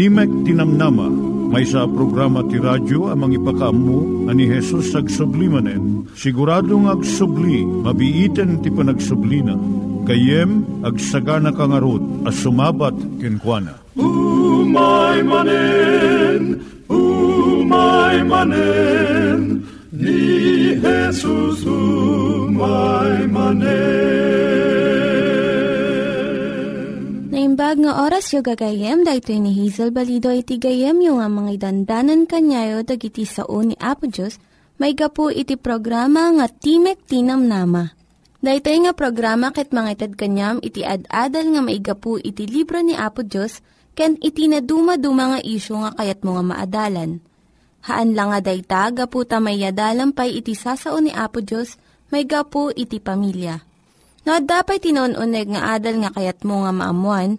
Timek Tinamnama, may sa programa ti radyo amang ipakaammo ani Jesus ag sublimanen. Siguradong ag subli, mabiiten ti panagsublina. Kayem ag sagana kangarot as sumabat kenkwana. Umay manen, umay manen, ni Jesus umay manen. Naimbag nga oras yung gagayem, dahil ni Hazel Balido iti gayem yung nga mga dandanan kanyayo dagiti sao ni Apo Diyos, may gapu iti programa nga Timek Tinam Nama. Dahil nga programa ket mga itad kanyam iti ad-adal nga maigapu iti libro ni Apo Diyos, ken iti na dumaduma nga isyo nga kayat mga maadalan. Haan lang nga dayta, gapu tamay pay iti sasao ni Apo Diyos, may gapu iti pamilya. No, dapat tinon-uneg nga adal nga kayat mo nga maamuan,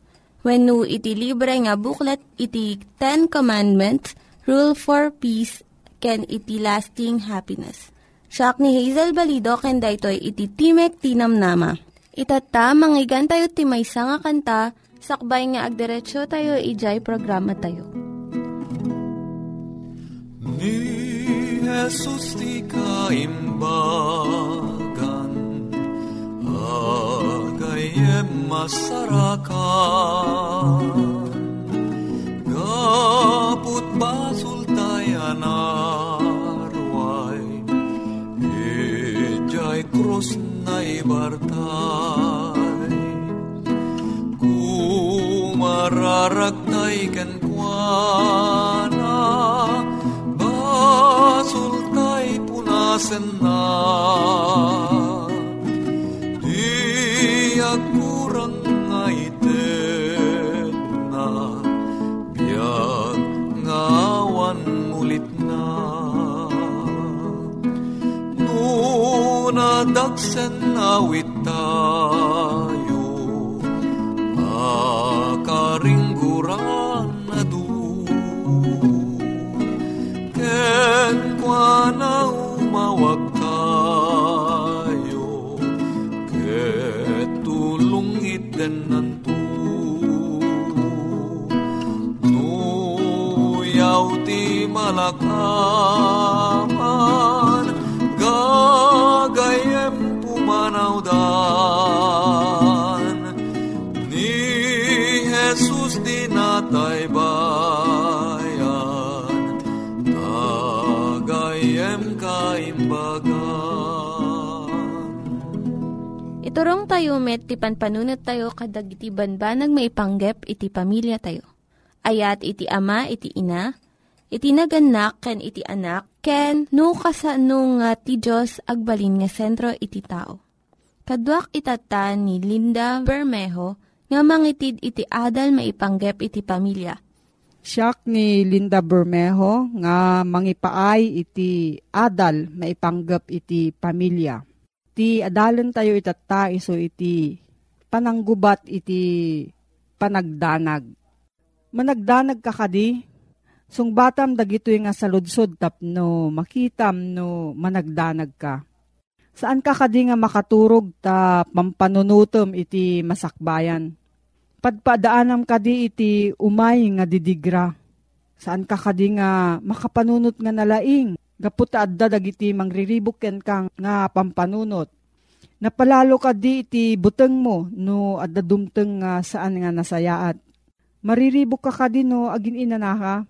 When no iti libre nga booklet, iti Ten Commandments, Rule for Peace, can iti lasting happiness. Siya ni Hazel Balido, ken daytoy iti Timek Tinam Nama. Itata, manggigan tayo timaysa nga kanta, sakbay nga agderetsyo tayo, ijay programa tayo. Ni Jesus ti kaimbagan Agayem masarakan Gaput basul tayan arway Ijay krus na ibartay Kumararagtay ken kuana Basultay punasen na Nunadagsen awit Gagayem pumanaw dan Ni Jesus di natay bayan. Tagayem kaimbagan Iturong tayo met, ti panpanunat tayo kadag iti banbanag maipanggep iti pamilya tayo. Ayat iti ama, iti ina, iti naganak, ken iti anak, ken no kasano nga ti Diyos agbalin nga sentro iti tao. Kaduak itata ni Linda Bermejo nga mangitid iti adal maipanggep iti pamilya. Siyak ni Linda Bermejo nga mangipaay iti adal maipanggap iti pamilya. Ti adalan tayo itata iso iti pananggubat iti panagdanag. Managdanag ka kadi, sungbatam dagito nga saludsod tapno makitam no managdanag ka. Saan ka kadi nga makaturog ta pampanunutom iti masakbayan? Padpadaanam kadi iti umay nga didigra. Saan ka kadi nga makapanunot nga nalaing? Gaputa adda dagiti mangriribok ken kang nga pampanunot. Napalalo ka di iti buteng mo no adda dumteng nga saan nga nasayaat. Mariribok ka ka din no, agin inanaka.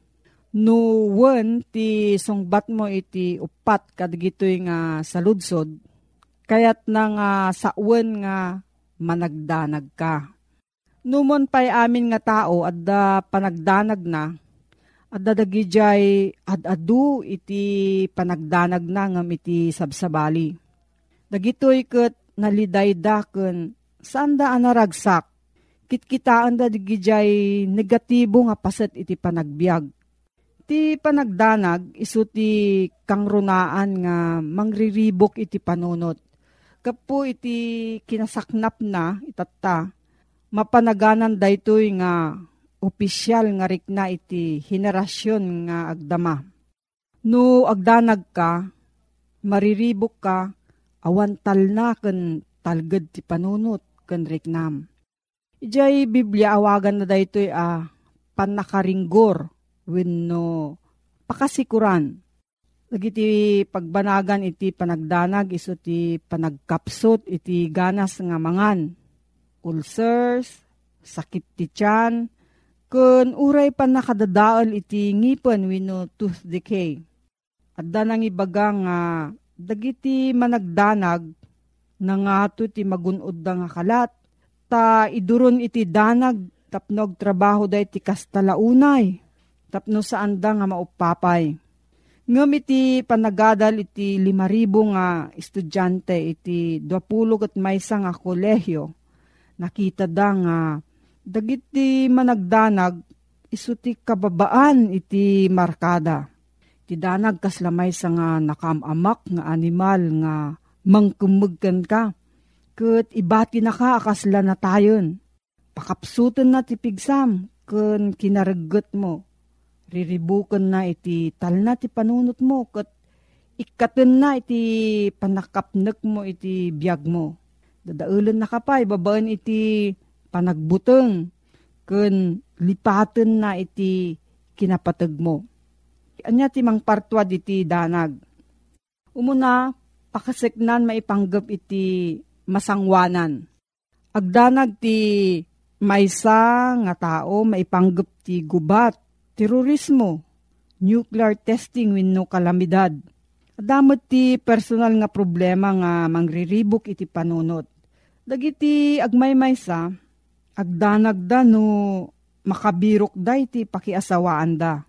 One, ti sungbat mo iti upat kadagitoy nga saludsod. Kayat na nga sa one nga managdanag ka. Numon pa'y amin nga tao at da panagdanag na, at dadagijay ad-adu iti panagdanag na ngam iti sabsabali. Dagitoy ket nalidaydaken saan da anaragsak. Kitkitaan da digijay negatibo nga paset iti panagbiag. Ti panagdanag iso ti kangrunaan nga mangriribok iti panunot. Kapo iti kinasaknap na itatta. Mapanaganan daytoy nga opisyal nga rikna iti henerasyon nga agdama. No agdanag ka, mariribok ka, awan tal na ken talged ti panunot ken riknam. Ijay Biblia awagan na daytoy a panakaringgor wenno pakasikuran. Dagiti pagbanagan iti panagdanag iso ti panagkapsot iti ganas nga mangan. Ulcers, sakit ti tiyan, kun uray pa nakadadaol iti ngipon wenno tooth decay. Adda nang ibaga nga dagiti managdanag na nga ti magunod da nga kalat ta iduron iti danag tapnog trabaho da iti kastalaunay tapno saan da nga maupapay. Ngam iti panagadal iti limaribo nga estudyante iti 20 at maysa nga kolehyo. Nakita da nga dagiti managdanag iso ti kababaan iti markada. Ti danag kaslamay sa nga nakamamak nga animal nga mangkumugkan ka. Kat ibati na ka akasla na tayon. Pakapsutan na ti pigsam kun kinaragot mo riribukan na iti tal na ti panunot mo kat ikaten na iti panakapnek mo iti biyag mo. Dadaulan na kapay, babaan iti panagbuteng kun lipaten na iti kinapatag mo. Anya ti mang partwad iti danag. Umuna, pakaseknan maipanggap iti masangwanan. Agdanag ti maysa nga tao maipanggap ti gubat terorismo, nuclear testing wenno kalamidad. Damot ti personal nga problema nga mangriribok iti panunot. Dagiti agmaymay sa, agdanag da no makabirok da iti pakiasawaan da.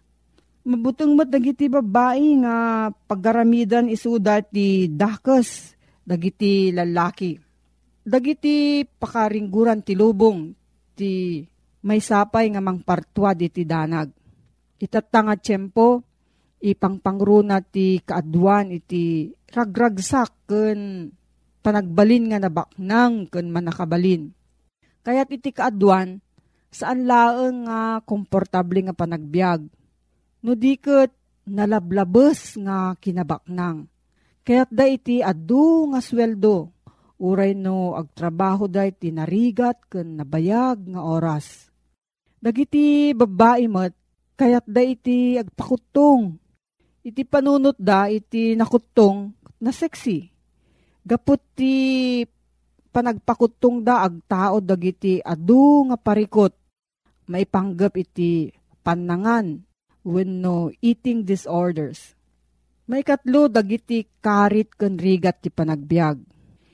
Mabutong mat dagiti babae nga paggaramidan isuda ti dakes dagiti lalaki. Dagiti pakaringguran ti lubong ti may sapay nga mangpartwa iti danag itatanga tiyempo, ipangpangruna ti kaadwan iti ragragsak ken panagbalin nga nabaknang ken manakabalin. Kaya't iti kaadwan, saan laeng nga komportable nga panagbiag. No diket nalablabes nga kinabaknang. Kaya't da iti adu nga sweldo, uray no agtrabaho da iti narigat ken nabayag nga oras. Dagiti babae met Kayat da iti agpakutong. Iti panunot da iti nakutong na sexy. Gapot ti panagpakutong da agtao dagiti adu nga parikot. Maipanggap iti panangan wenno eating disorders. May katlo dagiti karit ken rigat ti panagbiag.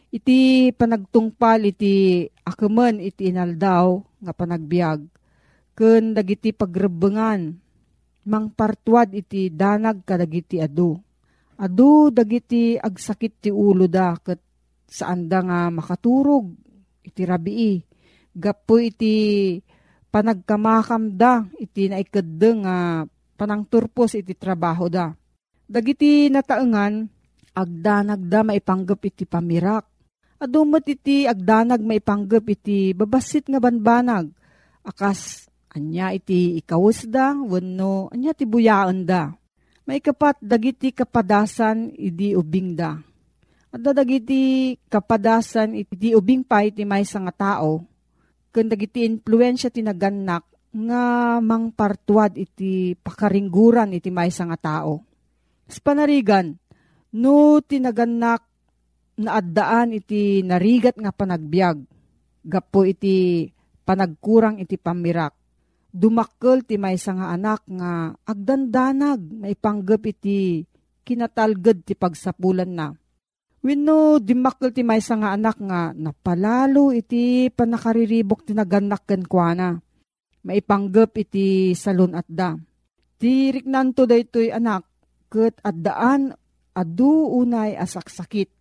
Iti panagtungpal iti akaman iti inaldaw nga panagbiag ken dagiti pagrebengan mangpartuad iti danag kadagiti adu. Adu dagiti agsakit ti ulo da ket saan nga makaturog iti rabii. Gapo iti panagkamakam da iti naikadde nga panangturpos iti trabaho da. Dagiti nataengan agdanag da maipanggap iti pamirak. Adumot iti agdanag maipanggap iti babasit nga banbanag. Akas Anya iti ikawus da, wano, anya ti buyaan da. May kapat dagiti kapadasan idi ubing da. At dagiti kapadasan iti ubing pa iti may nga tao, kung dagiti influensya ti naganak nga mangpartuad iti pakaringguran iti may nga tao. Sa panarigan, no tinaganak na addaan iti narigat nga panagbiag, gapo iti panagkurang iti pamirak dumakkel ti maysa nga anak nga agdandanag maipanggep iti kinatalged ti pagsapulan na. Wenno dimakkel ti maysa nga anak nga napalalo iti panakariribok ti naganak ken kuana. Maipanggep iti salon at da. Ti riknanto daytoy anak ket addaan adu unay asaksakit.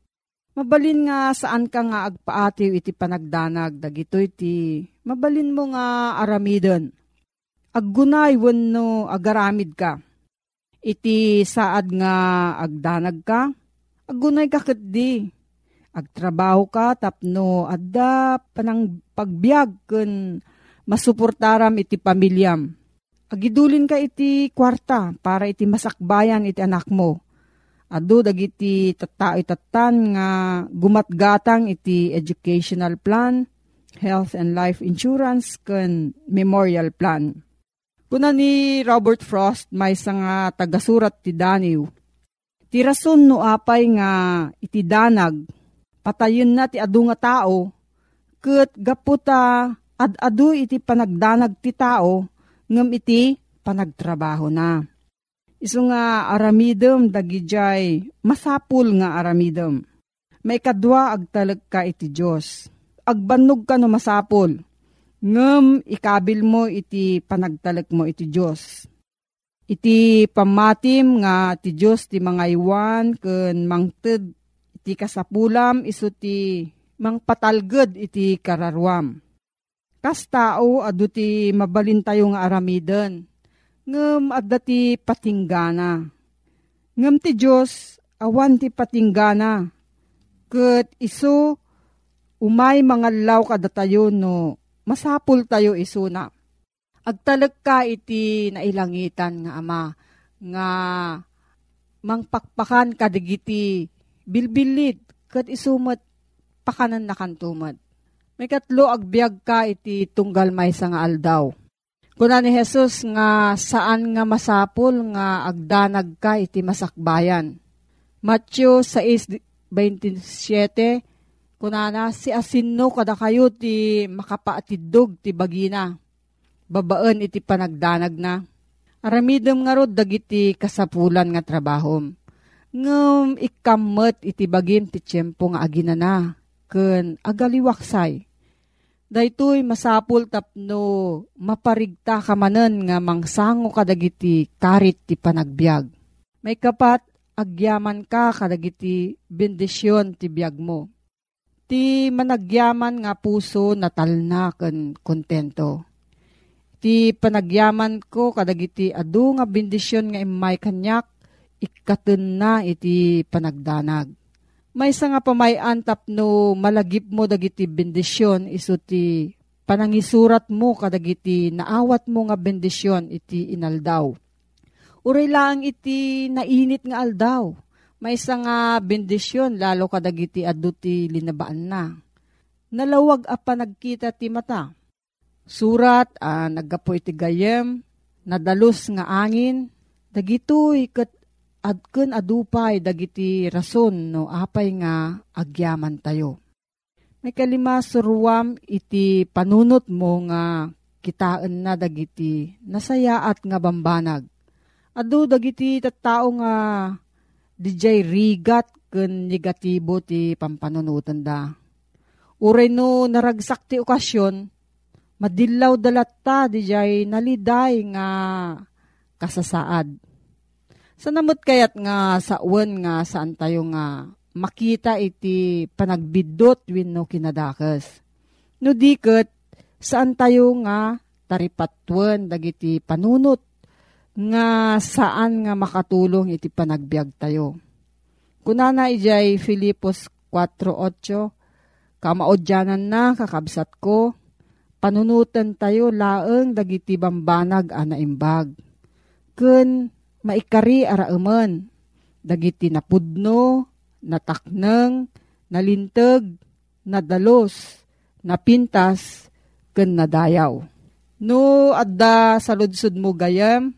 Mabalin nga saan ka nga agpaatiw iti panagdanag dagito iti mabalin mo nga aramidon. Aggunay wenno agaramid ka. Iti saad nga agdanag ka, aggunay ka di. Agtrabaho ka tapno adda panang pagbiag ken masuportaram iti pamilyam. Agidulin ka iti kwarta para iti masakbayan iti anak mo. Ado dagiti tattao itatan nga gumatgatang iti educational plan, health and life insurance ken memorial plan. Kuna ni Robert Frost may nga tagasurat ti Daniw. Ti rason no apay nga iti danag, patayon na ti adu nga tao, ket gaputa ad-adu iti panagdanag ti tao, ngem iti panagtrabaho na. Isu nga aramidem dagijay masapul nga aramidem. May kadwa agtalag ka iti Diyos. Agbanog ka no masapul ngem ikabil mo iti panagtalek mo iti Diyos. Iti pamatim nga ti Diyos ti mga iwan ken mangted iti kasapulam iso ti mangpatalged iti kararwam. Kas tao adu ti mabalin tayo nga aramiden. Ngem adda ti patinggana. Ngem ti Diyos awan ti patinggana. Ket iso umay mga law kada tayo no masapul tayo isuna. Agtalag ka iti nailangitan nga ama, nga mangpakpakan kadigiti bilbilit, kat isumat pakanan na kantumad. May katlo agbyag ka iti tunggal may nga aldaw. Kuna ni Jesus nga saan nga masapul nga agdanag ka iti masakbayan. Matthew 6.27 Kunana, si asinno kada kayo ti makapaatidog ti bagina. Babaan iti panagdanag na. Aramidem nga rod dagiti kasapulan nga trabahom. Ngem ikamet iti bagim ti tiyempo nga agina na. Ken agaliwaksay. Daytoy masapul tapno maparigta kamanen nga mangsango kadagiti karit ti panagbiag. May kapat agyaman ka kadagiti bendisyon ti biag mo ti managyaman nga puso natalna ken kontento. Ti panagyaman ko kadagiti adu nga bendisyon nga imay kanyak ikaten na iti panagdanag. May nga pamayan tapno malagip mo dagiti bendisyon iso ti panangisurat mo kadagiti naawat mo nga bendisyon iti inaldaw. Uray lang iti nainit nga aldaw may nga bendisyon, lalo kadagiti aduti linabaan na. Nalawag a nagkita ti mata. Surat, ah, naggapo iti gayem, nadalos nga angin, dagitoy kat adken adupay dagiti rason no apay nga agyaman tayo. May kalima suruam iti panunot mo nga kitaan na dagiti nasayaat nga bambanag. Adu dagiti tattao nga dijay rigat ken negatibo ti pampanunutan da. Uray no naragsak ti okasyon, madilaw dalatta dijay naliday nga kasasaad. Sa namot kayat nga sa uwan nga saan tayo nga makita iti panagbidot no kinadakas. No diket saan tayo nga taripatwan dagiti panunot nga saan nga makatulong iti panagbiag tayo. Kunana ijay Filipos 4.8, kamaodyanan na kakabsat ko, panunutan tayo laeng dagiti bambanag ana imbag. Kun maikari arauman, dagiti napudno, natakneng, nalintag, nadalos, napintas, ken nadayaw. No, adda sa ludsud mo gayam,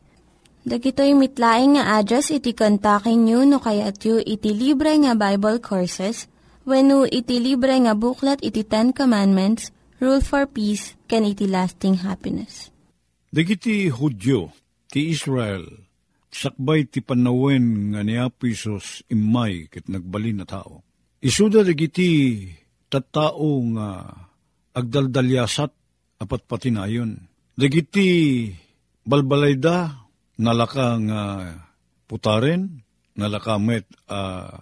Dagitoy mitlaing nga address iti kontakin nyo no kayat yu iti libre nga Bible Courses when iti libre nga buklat iti Ten Commandments, Rule for Peace, can iti lasting happiness. Dagiti Hudyo, ti Israel, sakbay ti panawen nga ni Apisos imay ket nagbalin na tao. Isuda dagiti tattao nga agdaldalyasat apat patinayon. Dagiti balbalayda nalaka nga putaren, nalakamet uh,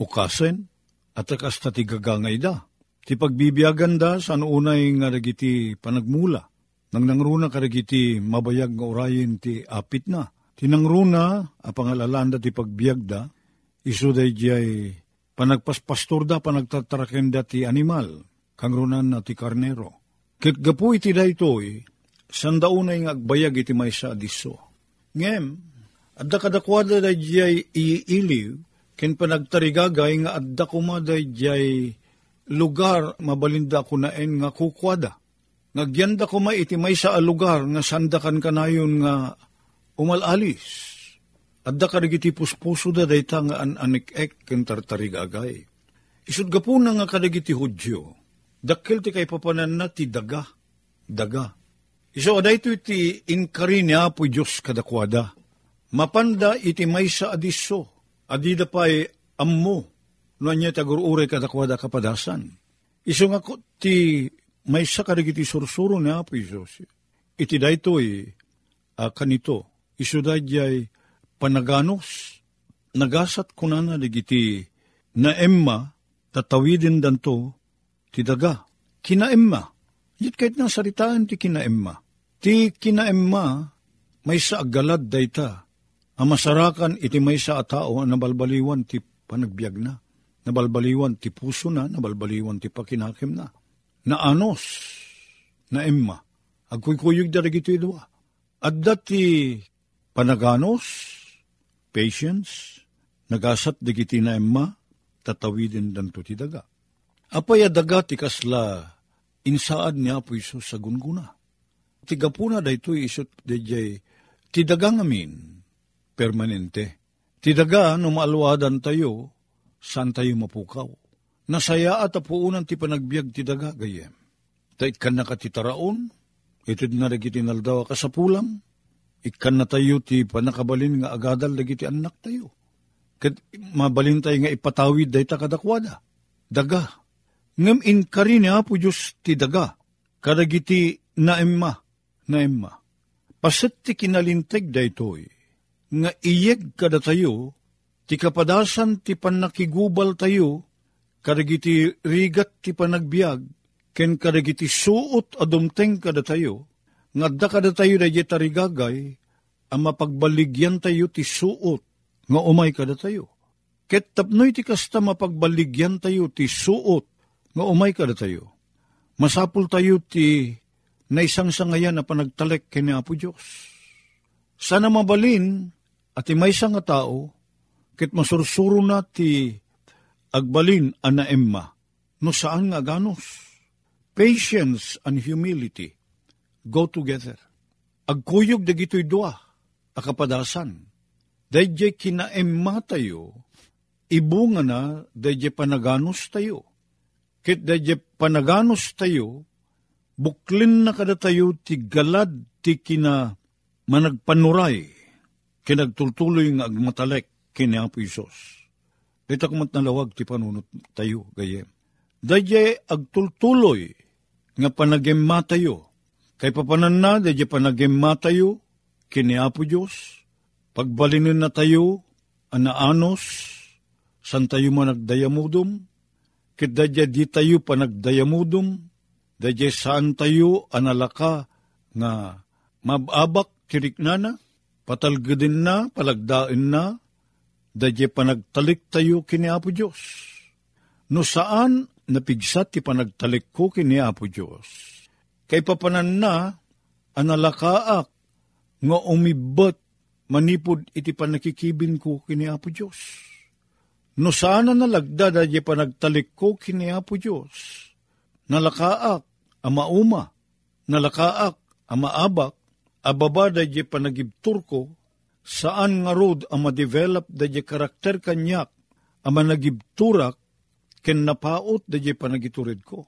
ukasen, at akas tatigagangay da. Ti pagbibiyagan da sa unay nga dagiti panagmula. Nang nangruna karagiti mabayag nga orayin ti apit na. Tinangruna a pangalalanda ti pagbiag da, iso day panagpaspastor da panagtataraken da ti animal, kangrunan na ti karnero. Ket gapu iti da itoy, sandaunay nga agbayag iti may sa adiso Ngem, adda kadakwada da jay iiliw, ken panagtarigagay nga adda kuma da jay lugar mabalinda ko naen nga kukwada. Nagyanda ko may iti may sa lugar nga sandakan kanayon nga umalalis. Adda karigiti puspuso da dayta nga an-anik-ek ken tartarigagay. Isud gapuna nga kadagiti hudyo, dakkel ti kay papanan na ti daga, daga. Iso ito iti inkari niya po Diyos kadakwada. Mapanda iti may sa adiso, adida pa'y ammo, no niya tagurure kadakwada kapadasan. Iso nga ko ti may sa kadagiti sursuro niya po Diyos. Iti daytoy uh, kanito, iso dadyay panaganos, nagasat ko na na digiti na emma, tatawidin danto, ti daga, kina emma, Yit kahit nang saritaan ti kinaemma. Ti kinaemma, may sa agalad dayta. Ang masarakan iti may sa atao nabalbaliwan ti panagbiag na. Nabalbaliwan ti puso na, nabalbaliwan ti pakinakim na. Naanos, na emma, agkuykuyog daragito idwa. At dati panaganos, patience, nagasat digiti na emma, tatawidin danto ti daga. Apay daga ti kasla insaad niya po iso sa gunguna. Tigapuna da ito isot DJ, tidagang amin, permanente. Tidaga no maalwadan tayo, saan tayo mapukaw. Nasaya at apuunan ti panagbiag tidaga gayem. Ta ikan na katitaraon, itid na naldawa ka sa ikan na tayo ti panakabalin nga agadal dagiti anak tayo. Kat mabalin tayo nga ipatawid day kadakwada. Daga, ngem inkari ni Apo Diyos ti daga, kadagiti naemma, naemma. Pasit ti kinalinteg da itoy, nga iyeg kada tayo, ti kapadasan ti panakigubal tayo, kadagiti rigat ti panagbiag, ken kadagiti suot adumteng kada tayo, nga da kada tayo da tarigagay, ang mapagbaligyan tayo ti suot, nga umay kada tayo. Ket tapnoy ti kasta mapagbaligyan tayo ti suot, nga umay ka tayo. Masapul tayo ti na isang sangayan na panagtalek kini Apo Diyos. Sana mabalin at may nga tao, kit masursuro na ti agbalin ana emma, no saan nga ganos. Patience and humility go together. Agkuyog dagito'y dua, akapadasan. Dayjay kinaemma tayo, ibunga na dayjay panaganos tayo Ket dadya panaganos tayo, buklin na kada tayo ti galad ti kina managpanuray, kinagtultuloy nga agmatalek kini Apo Isos. Ito kumat nalawag ti panunot tayo gayem. Dadya agtultuloy nga panagema tayo, kay papanan na dadya panagema tayo, kini Apo Diyos, pagbalinin na tayo, anaanos, san tayo man ket dadya di tayo pa nagdayamudom, dadya saan tayo analaka nga mababak tiriknana, patalgadin na, palagdain na, dadya panagtalik tayo kini Apo Diyos. No saan napigsat ti panagtalik ko kini Apo Diyos. Kay papanan na, analakaak, nga umibot, manipod iti panakikibin ko kini Apo Diyos. No sana nalagda dadya panagtalik ko kini Apo Diyos. Nalakaak, ama uma, nalakaak, ama abak, ababa dadya panagibtur ko, saan nga rod ang ma-develop dadya karakter kanyak, ang managibturak, ken napaot dadya panagiturid ko.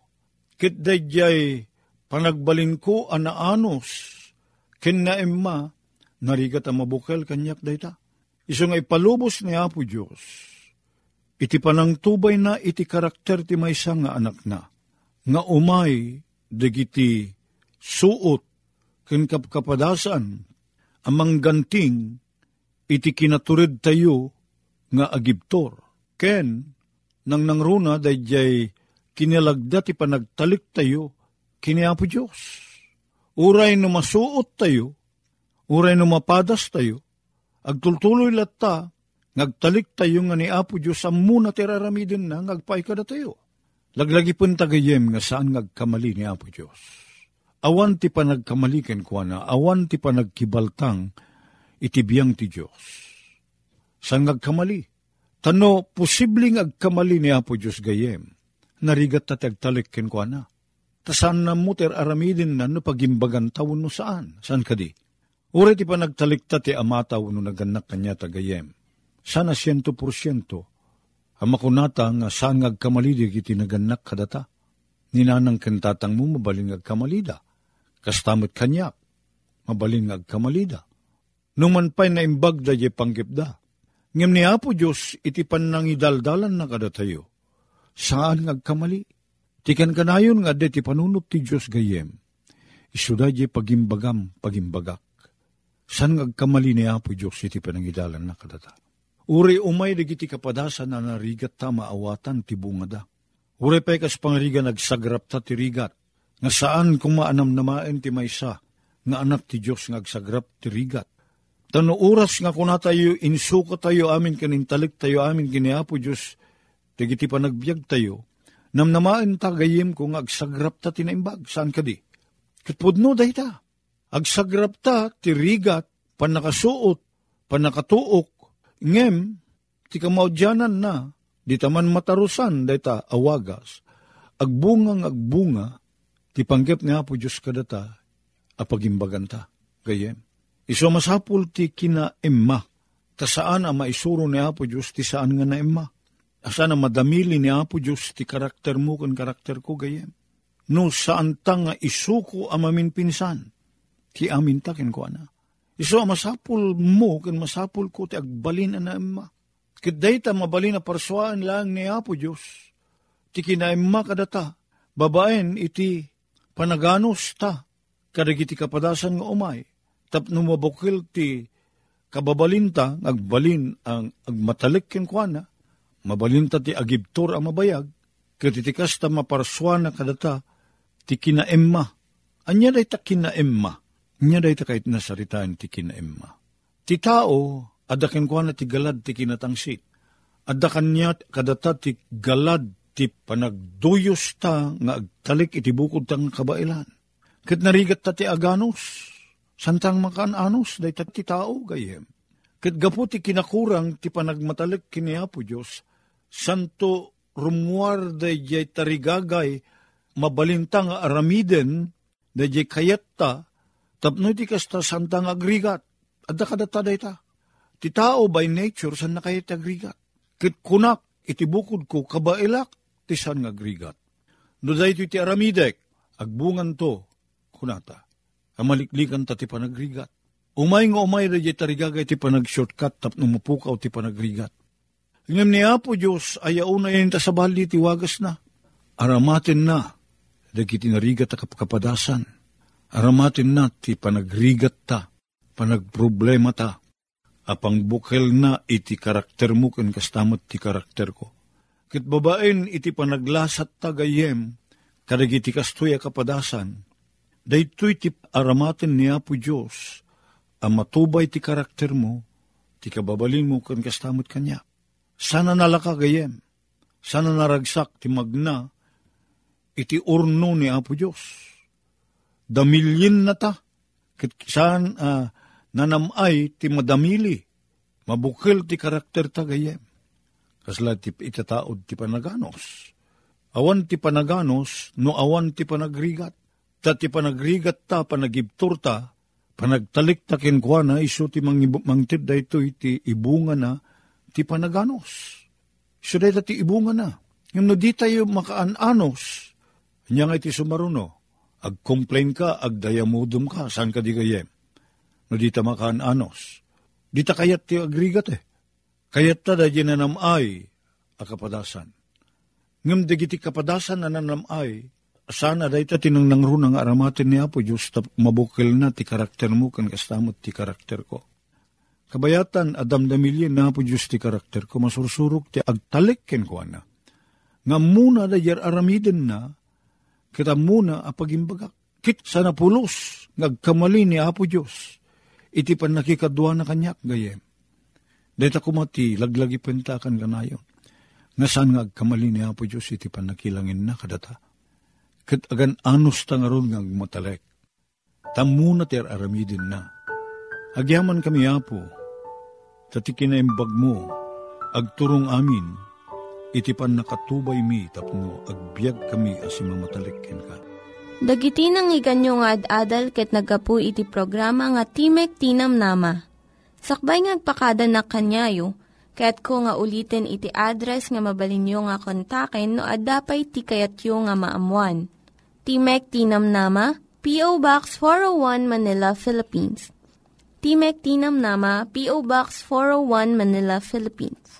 Kit dadyay panagbalin ko anaanos, ken na emma, narigat ang mabukel kanyak dayta. Iso nga ipalubos ni Apo Diyos, iti panang tubay na iti karakter ti maysa nga anak na, nga umay dagiti suot ken kapkapadasan amang ganting iti kinaturid tayo nga agibtor. Ken, nang nangruna dayjay kinilagda ti panagtalik tayo kini Apo Diyos. Uray no masuot tayo, uray no mapadas tayo, agtultuloy latta, ngagtalik tayo nga ni Apo Diyos ang muna tiraramidin na ngagpay kada tayo. Laglagi pun tagayem nga saan ngagkamali ni Apo Diyos. Awan ti panagkamaliken kwa na, awan ti panagkibaltang itibiyang ti Diyos. Saan ngagkamali? Tano, posibleng agkamali ni Apo Diyos gayem. Narigat ta tagtalik ken kwa na. Tasan na mo ter aramidin na no pagimbagan tawon no saan? Saan ka di? Uri ti panagtalikta ti amataw no naganak kanya tagayem. Sana siyento porsyento. Amakunata nga saan ngagkamali di kiti naganak kadata. Ninanang kentatang mo mabaling agkamalida. Kastamot kanyak. Mabaling agkamalida. Numan pa'y naimbag da ye panggipda. Ngem ni Apo Diyos iti panangidaldalan na kada tayo. Saan ngagkamali? Tikan kanayon nga de ti panunot ti Diyos gayem. Isuda ye pagimbagam pagimbagak. San ngagkamali ni Apo Diyos iti panangidalan na kadata. Uri umay digiti kapadasan na narigat ta maawatan ti bungada. Uri pa'y kas pangriga nagsagrap ta ti rigat. Nga saan kung maanam namaen ti maysa, nga anak ti Diyos ngagsagrap ti rigat. Tano oras nga kuna tayo, insuka tayo amin kanintalik tayo amin kini Apo Diyos, digiti panagbiag tayo, namnamaen ta gayem kung agsagrap ta tinaimbag, saan ka di? Katpudno dahi ta. Agsagrap ta, tirigat, panakasuot, panakatuok, ngem, ti kamaudyanan na, di taman matarusan, dahi ta, awagas, agbungang agbunga, ti panggap nga po Diyos kadata, apagimbagan ta, gayem. Iso masapul ti kina emma, ta saan ang maisuro ni Apo Diyos, ti saan nga na emma. Asa na madamili ni Apo Diyos, ti karakter mo kan karakter ko gayem no saan ta nga isuko amamin pinsan, ti amin takin ko ana. Iso masapul mo, kan masapul ko ti agbalin na emma. Kiday ta mabalin na parsuaan lang ni Apo Diyos, ti kinaemma kadata, babaen iti panaganos ta, kadagiti kapadasan nga umay, tap numabukil ti kababalinta, agbalin ang agmatalik ken kuana, mabalinta ti agibtor ang mabayag, katitikas ta maparswa na kadata, ti kinaemma. Anya day ta kinaemma. Anya day ta kahit nasaritaan ti kinaemma. Ti tao, adakin ko na ti galad ti kinatangsit. Adakan niya kadata ti galad ti panagduyos ta nga agtalik iti bukod tang kabailan. Kat narigat ta ti aganos, santang makaan-anos, day ta ti tao gayem. Kat gapo ti kinakurang ti panagmatalik kiniapo Diyos, santo rumuar day jay tarigagay, mabalintang aramiden, da jay kayat ta, tapno ti kasta santang agrigat, adda kadata day ta. Ti tao by nature, san na kayat agrigat. Kit kunak, iti bukod ko, kabailak, ti san agrigat. No day ti aramidek, agbungan to, kunata, amaliklikan ta ti panagrigat. Umay nga umay da jay tarigagay ti panag-shortcut, tapno mapukaw ti panagrigat. Ngam ni Apo Diyos, ayaw na yun ta sa bali ti wagas na. Aramatin na, dagiti narigat a Aramatin na ti panagrigat ta, panagproblema ta. apang bukel na iti karakter mo ken kastamot ti karakter ko. Kit babaen iti panaglasat tagayem, kadagiti kastoy kapadasan, daytoy ti aramaten ni Apo Diyos, ang matubay ti karakter mo, ti kababalin mo kan kastamot kanya. Sana nalaka gayem, sana naragsak ti magna, iti urno ni Apo Diyos. Damilyin na ta, kit saan uh, nanamay ti madamili, mabukil ti karakter ta gayem. Kasla ti itataod ti panaganos. Awan ti panaganos, no awan ti panagrigat. Ta ti panagrigat ta, panagibtur ta, panagtalik ta kenkwa na, iso ti mangtid da ito iti ibunga na, ti panaganos. Iso da ti ibunga na. Yung no di tayo makaanos, niya nga iti sumaruno, ag-complain ka, ag-dayamudum ka, saan ka di gayem? No di ta makaanos. Di ta kayat ti agrigat eh. Kayat ta da ginanamay a kapadasan. Ngam digiti kapadasan na nanamay, sana day ta tinang ng aramatin ni Apo Diyos ta mabukil na ti karakter mo kan kastamot ti karakter ko. Kabayatan adam damilyen na Apo Diyos ti karakter ko masursurok ti agtalik ken ko na. Nga muna da yer aramiden na, kita muna apagimbagak. Kit sana pulos, ngagkamali ni Apo Diyos. Iti pan nakikadwa na kanyak gayem. Dahil kumati, laglagi pentakan kanayon. Nga saan nga agkamali ni Apo Diyos iti pan nakilangin na kadata ket agan anus tangaron nga matalek. Tamuna ter aramidin na. Agyaman kami apo, tati kinaimbag mo, agturong amin, itipan nakatubay mi tapno agbyag kami asim mamatalikin ka. Dagiti nang iganyo nga ad-adal ket nagapu iti programa nga Timek Tinam Nama. Sakbay ngagpakada na kanyayo, Kaya't ko nga ulitin iti address nga mabalinyo nga kontaken no ad-dapay tikayatyo nga maamuan. Timek Tinam Nama, P.O. Box 401 Manila, Philippines. Timek Tinam Nama, P.O. Box 401 Manila, Philippines.